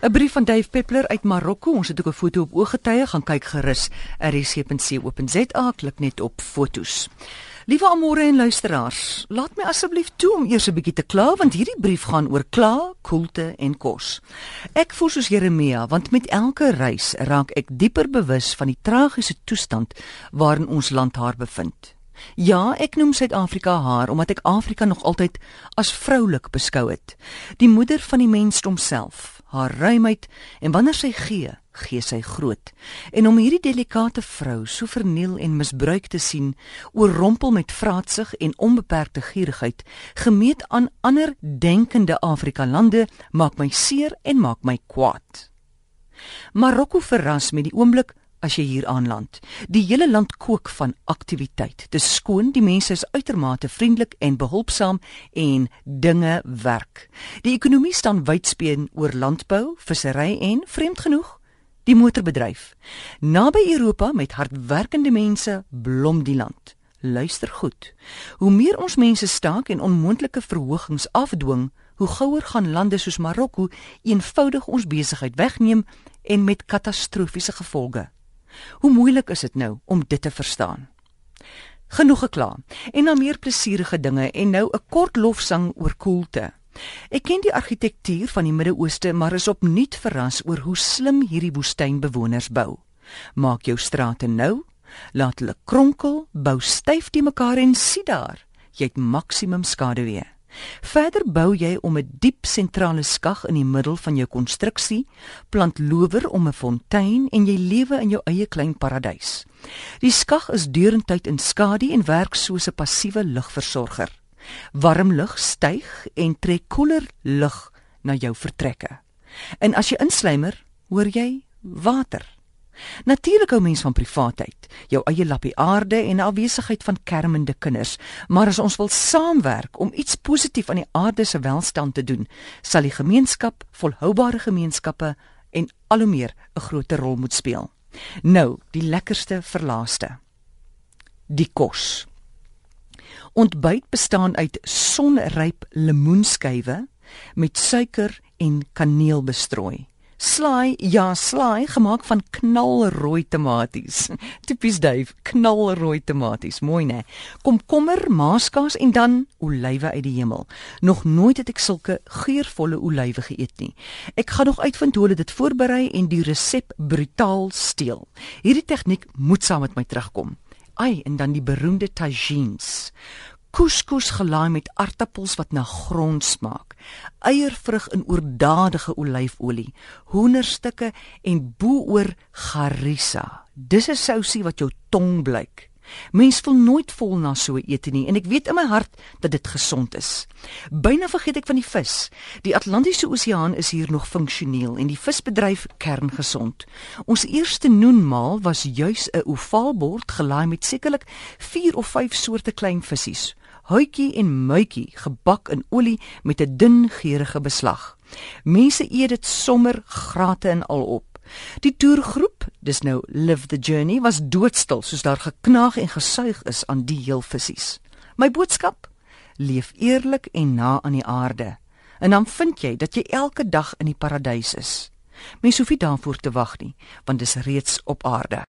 'n Brief van Dave Peppler uit Marokko. Ons het ook 'n foto op ooggetuie gaan kyk gerus. RC.co.za klik net op fotos. Liewe almore en luisteraars, laat my asseblief toe om eers 'n bietjie te kla want hierdie brief gaan oor kla, koelte en kos. Ek voel soos Jeremia want met elke reis raak ek dieper bewus van die tragiese toestand waarin ons land haar bevind. Ja, ek noem Suid-Afrika haar omdat ek Afrika nog altyd as vroulik beskou het. Die moeder van die mensdom self haar ruimheid en wanneer sy gee, gee sy groot. En om hierdie delikate vrou so verniel en misbruik te sien, oorrompel met vraatsig en onbeperkte gierigheid, gemeet aan ander denkende Afrika lande, maak my seer en maak my kwaad. Marokko verras met die oomblik as jy hier aanland. Die hele land kook van aktiwiteit. Dis skoon, die mense is uitermate vriendelik en behulpsaam en dinge werk. Die ekonomie staan wydspeen oor landbou, vissery en vreemd genoeg die motorbedryf. Naby Europa met hardwerkende mense blom die land. Luister goed. Hoe meer ons mense staak en onmoontlike verhogings afdwing, hoe gouer gaan lande soos Marokko eenvoudig ons besigheid wegneem en met katastrofiese gevolge. Hoe moeilik is dit nou om dit te verstaan? Genoeg gekla. En na meer plesierige dinge en nou 'n kort lofsang oor koelte. Ek ken die argitektuur van die Midde-Ooste, maar is opnuut verras oor hoe slim hierdie woestynbewoners bou. Maak jou strate nou, laat hulle kronkel, bou styf te mekaar en sien daar, jy het maksimum skaduwee. Verder bou jy om 'n diep sentrale skag in die middel van jou konstruksie, plant lower om 'n fontein en jy lewe in jou eie klein paradys. Die skag is deurentyd in skadu en werk soos 'n passiewe lugversorger. Warm lug styg en trek koeler lug na jou vertrekke. En as jy inslymer, hoor jy water. Natuurlik hou mens van privaatheid, jou eie lappie aarde en afwesigheid van kermende kinders, maar as ons wil saamwerk om iets positief aan die aarde se welstand te doen, sal die gemeenskap, volhoubare gemeenskappe en al hoe meer 'n groter rol moet speel. Nou, die lekkerste verlaaste. Die kos. Ontbyt bestaan uit sonryp lemoenskywe met suiker en kaneel bestrooi. Slaai, ja, slaai gemaak van knalrooi tomaties. Tipies Dave, knalrooi tomaties. Mooi nê. Komkommer, maaskaas en dan olywe uit die hemel. Nog nooit het ek sulke geurvolle olywe geëet nie. Ek gaan nog uitvind hoe hulle dit voorberei en die resep brutaal steel. Hierdie tegniek moet saam met my terugkom. Ai, en dan die beroemde tagines couscous gelaai met aartappels wat na grond smaak, eiervrug in oordadige olyfolie, hoenderstukke en bo-oor garissa. Dis 'n sousie wat jou tong blyk. Mens voel nooit vol na so ete nie en ek weet in my hart dat dit gesond is. Byna vergeet ek van die vis. Die Atlantiese Oseaan is hier nog funksioneel en die visbedryf kerngesond. Ons eerste noenmaal was juis 'n ovaalbord gelaai met sekerlik 4 of 5 soorte klein visse huitjie en muitjie gebak in olie met 'n dun geurende beslag. Mense eet dit sommer grate en al op. Die toergroep, dis nou Live the Journey, was doodstil soos daar geknaag en gesuig is aan die heel visse. My boodskap: leef eerlik en na aan die aarde. En dan vind jy dat jy elke dag in die paradys is. Mens hoef nie daarvoor te wag nie, want dis reeds op aarde.